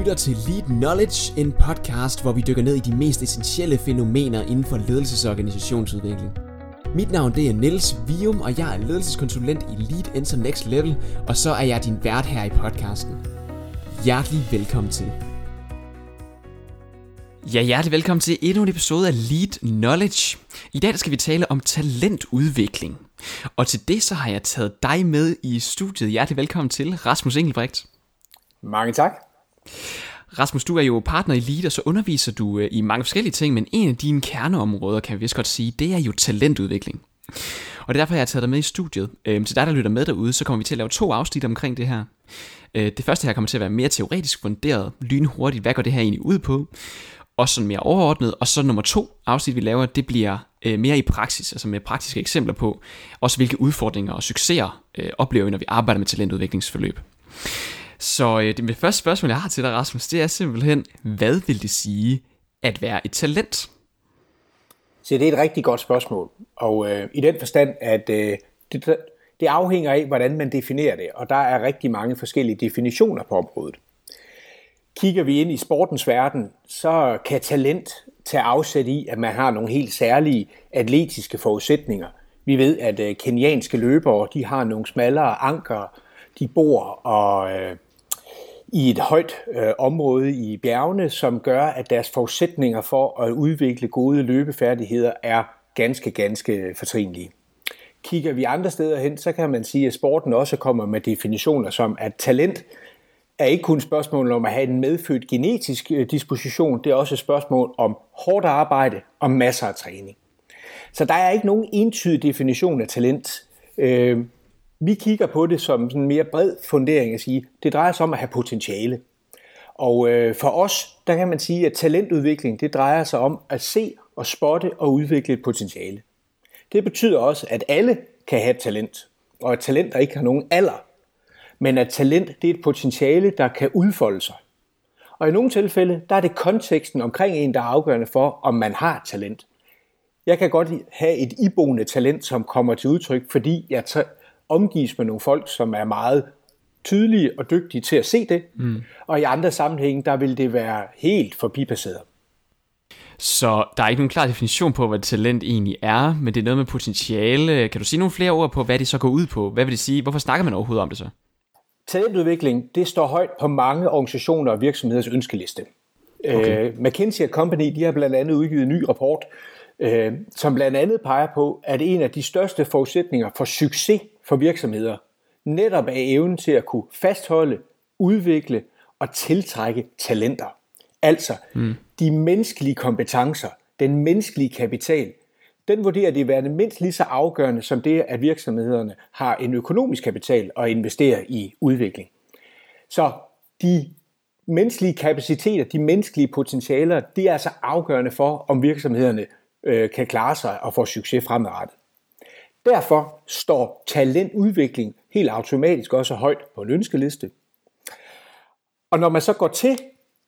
lytter til Lead Knowledge, en podcast, hvor vi dykker ned i de mest essentielle fænomener inden for ledelses- og organisationsudvikling. Mit navn det er Niels Vium, og jeg er ledelseskonsulent i Lead Enter Next Level, og så er jeg din vært her i podcasten. Hjertelig velkommen til. Ja, hjertelig velkommen til endnu en episode af Lead Knowledge. I dag skal vi tale om talentudvikling. Og til det så har jeg taget dig med i studiet. Hjertelig velkommen til, Rasmus Engelbrecht. Mange tak. Rasmus, du er jo partner i Lead, og så underviser du øh, i mange forskellige ting, men en af dine kerneområder, kan vi vist godt sige, det er jo talentudvikling. Og det er derfor, jeg har taget dig med i studiet. Øhm, til dig, der lytter med derude, så kommer vi til at lave to afsnit omkring det her. Øh, det første her kommer til at være mere teoretisk funderet, lynhurtigt, hvad går det her egentlig ud på? Og sådan mere overordnet, og så nummer to afsnit, vi laver, det bliver øh, mere i praksis, altså med praktiske eksempler på, også hvilke udfordringer og succeser øh, oplever vi, når vi arbejder med talentudviklingsforløb. Så øh, det første spørgsmål, jeg har til dig, Rasmus, det er simpelthen, hvad vil det sige at være et talent? Så det er et rigtig godt spørgsmål, og øh, i den forstand, at øh, det, det afhænger af, hvordan man definerer det, og der er rigtig mange forskellige definitioner på området. Kigger vi ind i sportens verden, så kan talent tage afsæt i, at man har nogle helt særlige atletiske forudsætninger. Vi ved, at øh, kenianske løbere de har nogle smallere anker, de bor og øh, i et højt øh, område i bjergene, som gør, at deres forudsætninger for at udvikle gode løbefærdigheder er ganske, ganske fortrinlige. Kigger vi andre steder hen, så kan man sige, at sporten også kommer med definitioner som, at talent er ikke kun et spørgsmål om at have en medfødt genetisk øh, disposition, det er også et spørgsmål om hårdt arbejde og masser af træning. Så der er ikke nogen entydig definition af talent. Øh, vi kigger på det som en mere bred fundering at sige, det drejer sig om at have potentiale. Og øh, for os, der kan man sige, at talentudvikling, det drejer sig om at se og spotte og udvikle et potentiale. Det betyder også, at alle kan have et talent, og at talent, der ikke har nogen alder. Men at talent, det er et potentiale, der kan udfolde sig. Og i nogle tilfælde, der er det konteksten omkring en, der er afgørende for, om man har talent. Jeg kan godt have et iboende talent, som kommer til udtryk, fordi jeg omgives med nogle folk, som er meget tydelige og dygtige til at se det, mm. og i andre sammenhænge, der vil det være helt forbipasseret. Så der er ikke nogen klar definition på, hvad talent egentlig er, men det er noget med potentiale. Kan du sige nogle flere ord på, hvad det så går ud på? Hvad vil det sige? Hvorfor snakker man overhovedet om det så? Talentudvikling, det står højt på mange organisationer og virksomheders ønskeliste. Okay. Uh, McKinsey Company, de har blandt andet udgivet en ny rapport, uh, som blandt andet peger på, at en af de største forudsætninger for succes for virksomheder netop af evnen til at kunne fastholde, udvikle og tiltrække talenter. Altså mm. de menneskelige kompetencer, den menneskelige kapital, den vurderer det værende mindst lige så afgørende som det, at virksomhederne har en økonomisk kapital og investerer i udvikling. Så de menneskelige kapaciteter, de menneskelige potentialer, det er altså afgørende for, om virksomhederne øh, kan klare sig og få succes fremadrettet. Derfor står talentudvikling helt automatisk også højt på en ønskeliste. Og når man så går til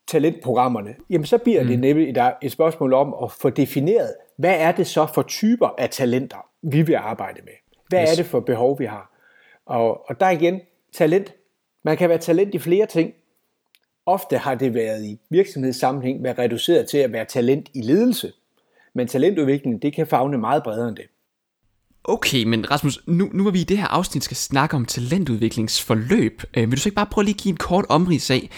talentprogrammerne, jamen så bliver mm. det nemlig et spørgsmål om at få defineret, hvad er det så for typer af talenter, vi vil arbejde med? Hvad yes. er det for behov, vi har? Og, og der igen, talent. Man kan være talent i flere ting. Ofte har det været i virksomhedssammenhæng været reduceret til at være talent i ledelse. Men talentudvikling, det kan fagne meget bredere end det. Okay, men Rasmus, nu, nu hvor vi i det her afsnit skal snakke om talentudviklingsforløb, øh, vil du så ikke bare prøve lige at give en kort omrids af,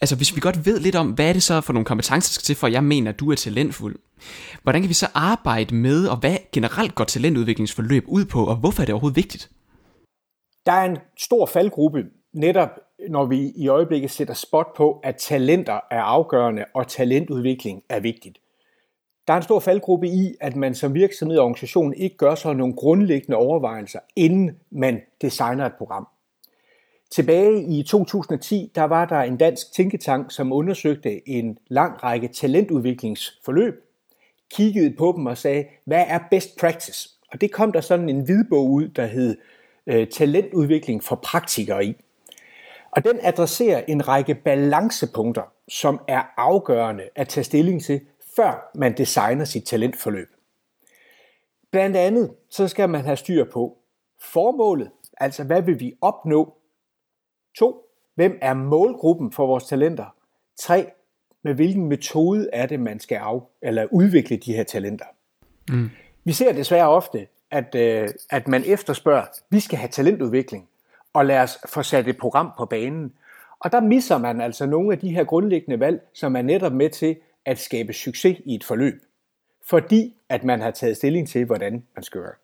altså hvis vi godt ved lidt om, hvad er det så for nogle kompetencer, der skal til, for at jeg mener, at du er talentfuld. Hvordan kan vi så arbejde med, og hvad generelt går talentudviklingsforløb ud på, og hvorfor er det overhovedet vigtigt? Der er en stor faldgruppe, netop når vi i øjeblikket sætter spot på, at talenter er afgørende, og talentudvikling er vigtigt. Der er en stor faldgruppe i, at man som virksomhed og organisation ikke gør sig nogle grundlæggende overvejelser, inden man designer et program. Tilbage i 2010, der var der en dansk tænketank, som undersøgte en lang række talentudviklingsforløb, kiggede på dem og sagde, hvad er best practice? Og det kom der sådan en hvidbog ud, der hed øh, Talentudvikling for praktikere i. Og den adresserer en række balancepunkter, som er afgørende at tage stilling til, før man designer sit talentforløb. Blandt andet så skal man have styr på formålet, altså hvad vil vi opnå? To, hvem er målgruppen for vores talenter? 3. Med hvilken metode er det, man skal af, eller udvikle de her talenter. Mm. Vi ser desværre ofte, at, øh, at man efterspørger, vi skal have talentudvikling, og lad os få sat et program på banen. Og der misser man altså nogle af de her grundlæggende valg, som er netop med til at skabe succes i et forløb. Fordi at man har taget stilling til, hvordan man skal gøre.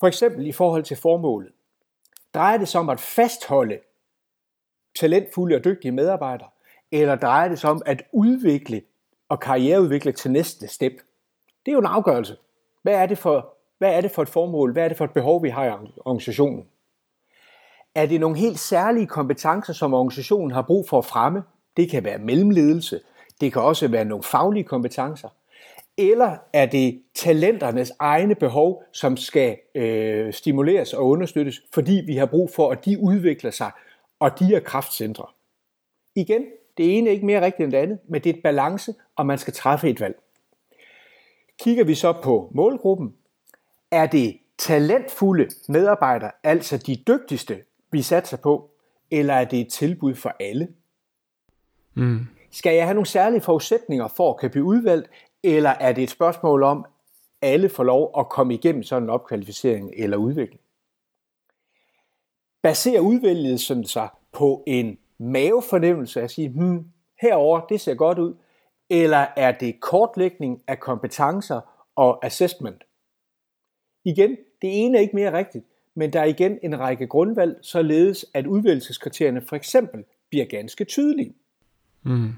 For eksempel i forhold til formålet. Drejer det sig om at fastholde talentfulde og dygtige medarbejdere, eller drejer det sig om at udvikle og karriereudvikle til næste step? Det er jo en afgørelse. Hvad er det for, hvad er det for et formål? Hvad er det for et behov, vi har i organisationen? Er det nogle helt særlige kompetencer, som organisationen har brug for at fremme? Det kan være mellemledelse. Det kan også være nogle faglige kompetencer. Eller er det talenternes egne behov, som skal øh, stimuleres og understøttes, fordi vi har brug for, at de udvikler sig, og de er kraftcentre? Igen, det ene er ikke mere rigtigt end det andet, men det er et balance, og man skal træffe et valg. Kigger vi så på målgruppen, er det talentfulde medarbejdere, altså de dygtigste, vi satser på, eller er det et tilbud for alle? Mm. Skal jeg have nogle særlige forudsætninger for at kan blive udvalgt, eller er det et spørgsmål om, alle får lov at komme igennem sådan en opkvalificering eller udvikling? Baserer udvælgelsen sig på en mavefornemmelse at sige, hmm, herover det ser godt ud, eller er det kortlægning af kompetencer og assessment? Igen, det ene er ikke mere rigtigt, men der er igen en række grundvalg, således at udvælgelseskriterierne for eksempel bliver ganske tydelige. Mm.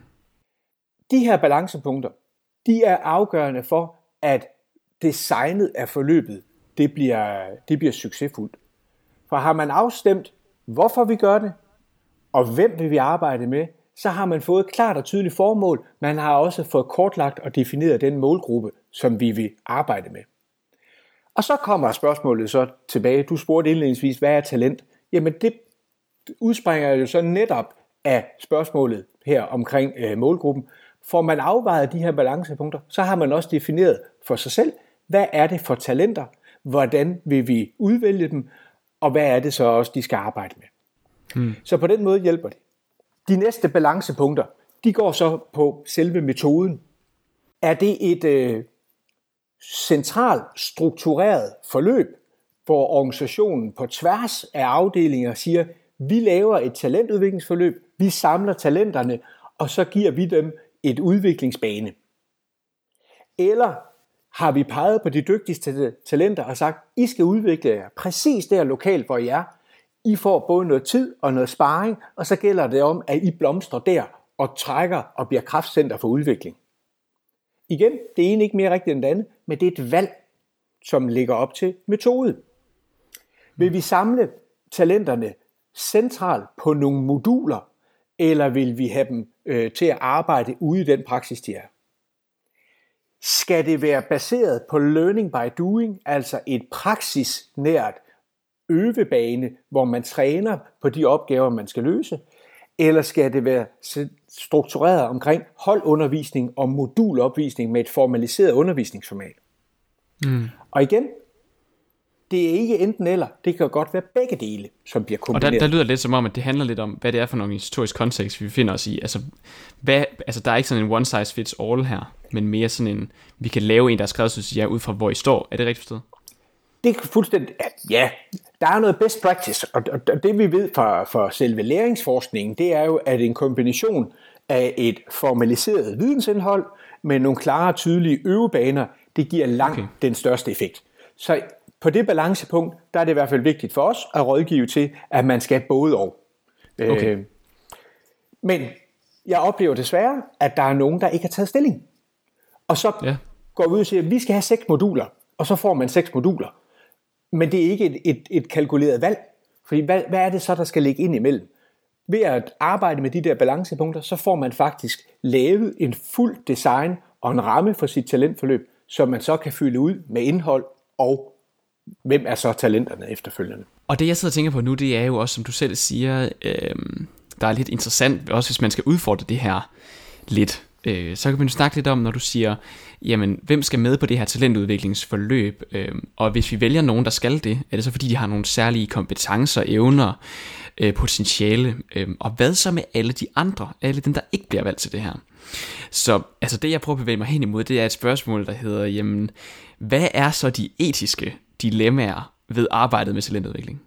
De her balancepunkter, de er afgørende for, at designet af forløbet, det bliver, det bliver succesfuldt. For har man afstemt, hvorfor vi gør det, og hvem vil vi arbejde med, så har man fået et klart og tydeligt formål. Man har også fået kortlagt og defineret den målgruppe, som vi vil arbejde med. Og så kommer spørgsmålet så tilbage. Du spurgte indledningsvis, hvad er talent? Jamen det udspringer jo så netop af spørgsmålet her omkring øh, målgruppen. Får man afvejet de her balancepunkter, så har man også defineret for sig selv, hvad er det for talenter, hvordan vil vi udvælge dem, og hvad er det så også, de skal arbejde med. Hmm. Så på den måde hjælper det. De næste balancepunkter, de går så på selve metoden. Er det et øh, centralt struktureret forløb, hvor organisationen på tværs af afdelinger siger, vi laver et talentudviklingsforløb, vi samler talenterne, og så giver vi dem et udviklingsbane. Eller har vi peget på de dygtigste talenter og sagt, I skal udvikle jer præcis der lokalt, hvor I er. I får både noget tid og noget sparring, og så gælder det om, at I blomstrer der og trækker og bliver kraftcenter for udvikling. Igen, det ene ikke mere rigtigt end det andet, men det er et valg, som ligger op til metode. Vil vi samle talenterne centralt på nogle moduler, eller vil vi have dem øh, til at arbejde ude i den praksis, de er? Skal det være baseret på learning by doing, altså et praksisnært øvebane, hvor man træner på de opgaver, man skal løse? Eller skal det være struktureret omkring holdundervisning og modulopvisning med et formaliseret undervisningsformat? Mm. Og igen, det er ikke enten eller, det kan godt være begge dele, som bliver kombineret. Og der, der lyder lidt som om, at det handler lidt om, hvad det er for en organisatorisk kontekst, vi befinder os i. Altså, hvad, altså der er ikke sådan en one size fits all her, men mere sådan en, vi kan lave en, der er skrevet, så siger, ud fra hvor I står. Er det rigtigt forstået? Det er fuldstændig, ja, der er noget best practice, og det vi ved fra, fra selve læringsforskningen, det er jo, at en kombination af et formaliseret vidensindhold med nogle klare, tydelige øvebaner, det giver langt okay. den største effekt. Så på det balancepunkt, der er det i hvert fald vigtigt for os at rådgive til, at man skal både og. Okay. Øh, men jeg oplever desværre, at der er nogen, der ikke har taget stilling. Og så ja. går vi ud og siger, at vi skal have seks moduler, og så får man seks moduler. Men det er ikke et, et, et kalkuleret valg. Fordi hvad, hvad er det så, der skal ligge ind imellem? Ved at arbejde med de der balancepunkter, så får man faktisk lavet en fuld design og en ramme for sit talentforløb, som man så kan fylde ud med indhold og hvem er så talenterne efterfølgende. Og det jeg sidder og tænker på nu, det er jo også, som du selv siger, øh, der er lidt interessant, også hvis man skal udfordre det her lidt. Øh, så kan man jo snakke lidt om, når du siger, jamen, hvem skal med på det her talentudviklingsforløb? Øh, og hvis vi vælger nogen, der skal det, er det så fordi, de har nogle særlige kompetencer, evner, øh, potentiale. Øh, og hvad så med alle de andre, alle dem, der ikke bliver valgt til det her? Så altså det, jeg prøver at bevæge mig hen imod, det er et spørgsmål, der hedder, jamen, hvad er så de etiske dilemmaer ved arbejdet med talentudvikling?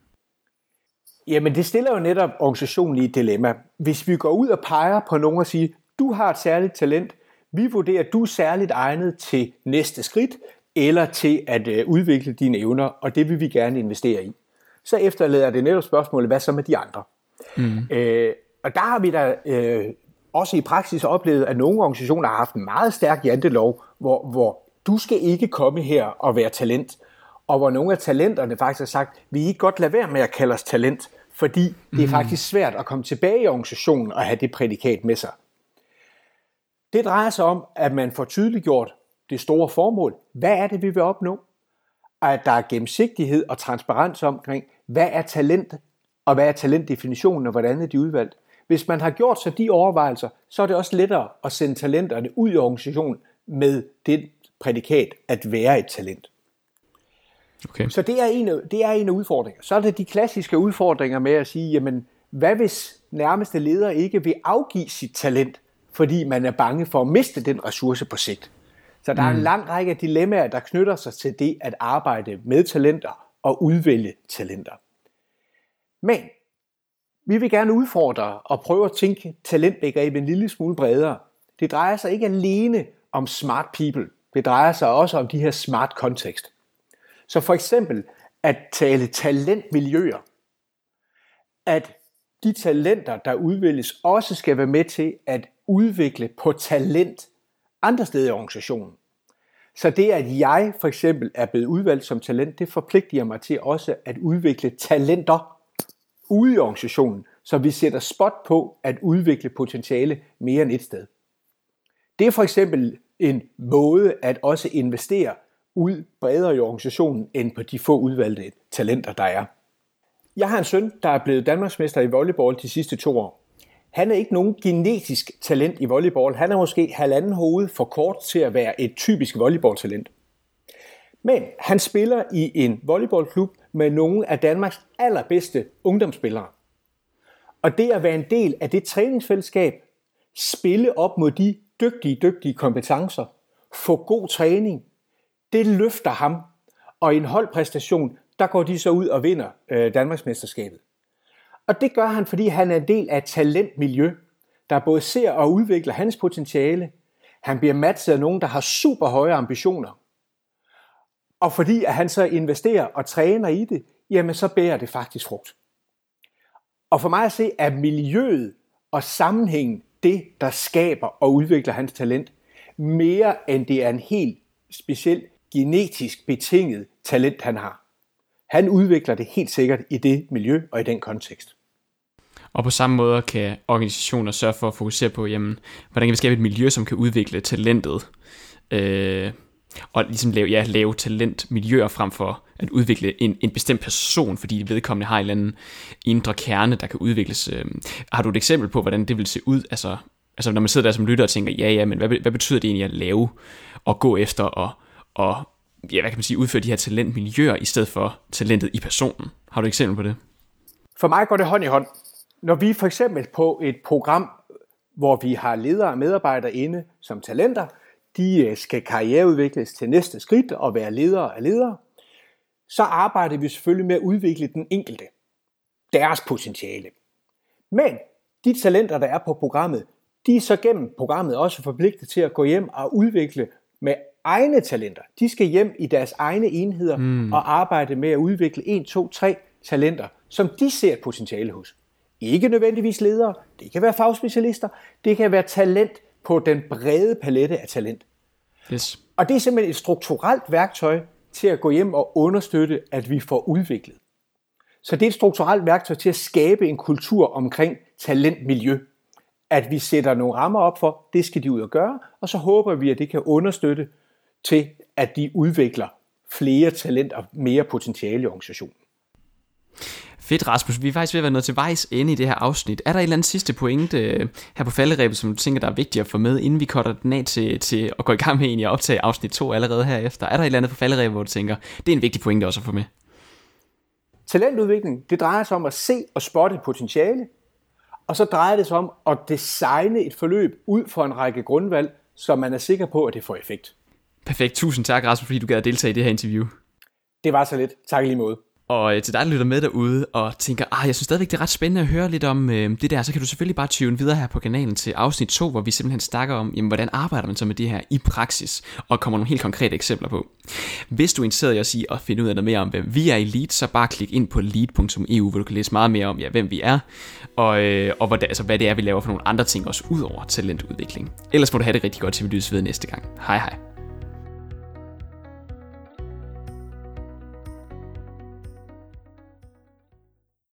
Jamen, det stiller jo netop organisationen i et dilemma. Hvis vi går ud og peger på nogen og siger, du har et særligt talent, vi vurderer, at du er særligt egnet til næste skridt, eller til at øh, udvikle dine evner, og det vil vi gerne investere i. Så efterlader det netop spørgsmålet, hvad så med de andre? Mm. Øh, og der har vi da øh, også i praksis oplevet, at nogle organisationer har haft en meget stærk jantelov, hvor, hvor du skal ikke komme her og være talent, og hvor nogle af talenterne faktisk har sagt, vi ikke godt lade være med at kalde os talent, fordi det er mm. faktisk svært at komme tilbage i organisationen og have det prædikat med sig. Det drejer sig om, at man får tydeliggjort det store formål. Hvad er det, vi vil opnå? At der er gennemsigtighed og transparens omkring, hvad er talent, og hvad er talentdefinitionen, og hvordan er de udvalgt. Hvis man har gjort sig de overvejelser, så er det også lettere at sende talenterne ud i organisationen med det prædikat at være et talent. Okay. Så det er, en, det er en af udfordringer. Så er det de klassiske udfordringer med at sige, jamen, hvad hvis nærmeste leder ikke vil afgive sit talent, fordi man er bange for at miste den ressource på sigt? Så der mm. er en mm. lang række af dilemmaer, der knytter sig til det at arbejde med talenter og udvælge talenter. Men vi vil gerne udfordre og prøve at tænke talentbegrebet en lille smule bredere. Det drejer sig ikke alene om smart people. Det drejer sig også om de her smart kontekst. Så for eksempel at tale talentmiljøer. At de talenter, der udvælges, også skal være med til at udvikle på talent andre steder i organisationen. Så det, at jeg for eksempel er blevet udvalgt som talent, det forpligter mig til også at udvikle talenter ude i organisationen, så vi sætter spot på at udvikle potentiale mere end et sted. Det er for eksempel en måde at også investere ud bredere i organisationen end på de få udvalgte talenter, der er. Jeg har en søn, der er blevet Danmarksmester i volleyball de sidste to år. Han er ikke nogen genetisk talent i volleyball. Han er måske halvanden hoved for kort til at være et typisk volleyballtalent. Men han spiller i en volleyballklub med nogle af Danmarks allerbedste ungdomsspillere. Og det at være en del af det træningsfællesskab, spille op mod de dygtige, dygtige kompetencer, få god træning, det løfter ham. Og i en holdpræstation, der går de så ud og vinder øh, Danmarksmesterskabet. Og det gør han, fordi han er en del af et talentmiljø, der både ser og udvikler hans potentiale. Han bliver matchet af nogen, der har super høje ambitioner. Og fordi at han så investerer og træner i det, jamen så bærer det faktisk frugt. Og for mig at se, er miljøet og sammenhængen det, der skaber og udvikler hans talent, mere end det er en helt speciel genetisk betinget talent, han har. Han udvikler det helt sikkert i det miljø og i den kontekst. Og på samme måde kan organisationer sørge for at fokusere på, jamen, hvordan kan vi skabe et miljø, som kan udvikle talentet, øh, og ligesom lave, ja, lave talentmiljøer frem for at udvikle en, en bestemt person, fordi vedkommende har en eller anden indre kerne, der kan udvikles. Øh, har du et eksempel på, hvordan det vil se ud? Altså, altså når man sidder der som lytter og tænker, ja, ja, men hvad, hvad betyder det egentlig at lave og gå efter og, og ja, hvad kan man sige, udføre de her talentmiljøer i stedet for talentet i personen? Har du et eksempel på det? For mig går det hånd i hånd. Når vi for eksempel på et program, hvor vi har ledere og medarbejdere inde som talenter, de øh, skal karriereudvikles til næste skridt og være ledere af ledere, så arbejder vi selvfølgelig med at udvikle den enkelte, deres potentiale. Men de talenter, der er på programmet, de er så gennem programmet også forpligtet til at gå hjem og udvikle med egne talenter. De skal hjem i deres egne enheder mm. og arbejde med at udvikle 1, 2, 3 talenter, som de ser potentiale hos. Ikke nødvendigvis ledere, det kan være fagspecialister, det kan være talent på den brede palette af talent. Yes. Og det er simpelthen et strukturelt værktøj til at gå hjem og understøtte, at vi får udviklet. Så det er et strukturelt værktøj til at skabe en kultur omkring talentmiljø. At vi sætter nogle rammer op for, det skal de ud og gøre, og så håber vi, at det kan understøtte til, at de udvikler flere talenter og mere potentiale i organisationen. Fedt, Rasmus. Vi er faktisk ved at være nået til vejs ende i det her afsnit. Er der et eller andet sidste pointe øh, her på falderæbet, som du tænker, der er vigtigt at få med, inden vi cutter den af til, til at gå i gang med egentlig at optage afsnit 2 allerede herefter? Er der et eller andet på falderæbet, hvor du tænker, det er en vigtig pointe også at få med? Talentudvikling, det drejer sig om at se og spotte potentiale, og så drejer det sig om at designe et forløb ud fra en række grundvalg, så man er sikker på, at det får effekt. Perfekt. Tusind tak, Rasmus, fordi du gad at deltage i det her interview. Det var så lidt. Tak lige måde. Og øh, til dig, der lytter med derude og tænker, ah, jeg synes stadigvæk, det er ret spændende at høre lidt om øh, det der, så kan du selvfølgelig bare tune videre her på kanalen til afsnit 2, hvor vi simpelthen snakker om, jamen, hvordan arbejder man så med det her i praksis, og kommer nogle helt konkrete eksempler på. Hvis du er interesseret i at sige og finde ud af noget mere om, hvem vi er i Lead, så bare klik ind på lead.eu, hvor du kan læse meget mere om, ja, hvem vi er, og, øh, og hvad, altså, hvad det er, vi laver for nogle andre ting også, ud over talentudvikling. Ellers må du have det rigtig godt, til vi lyttes ved næste gang. Hej hej.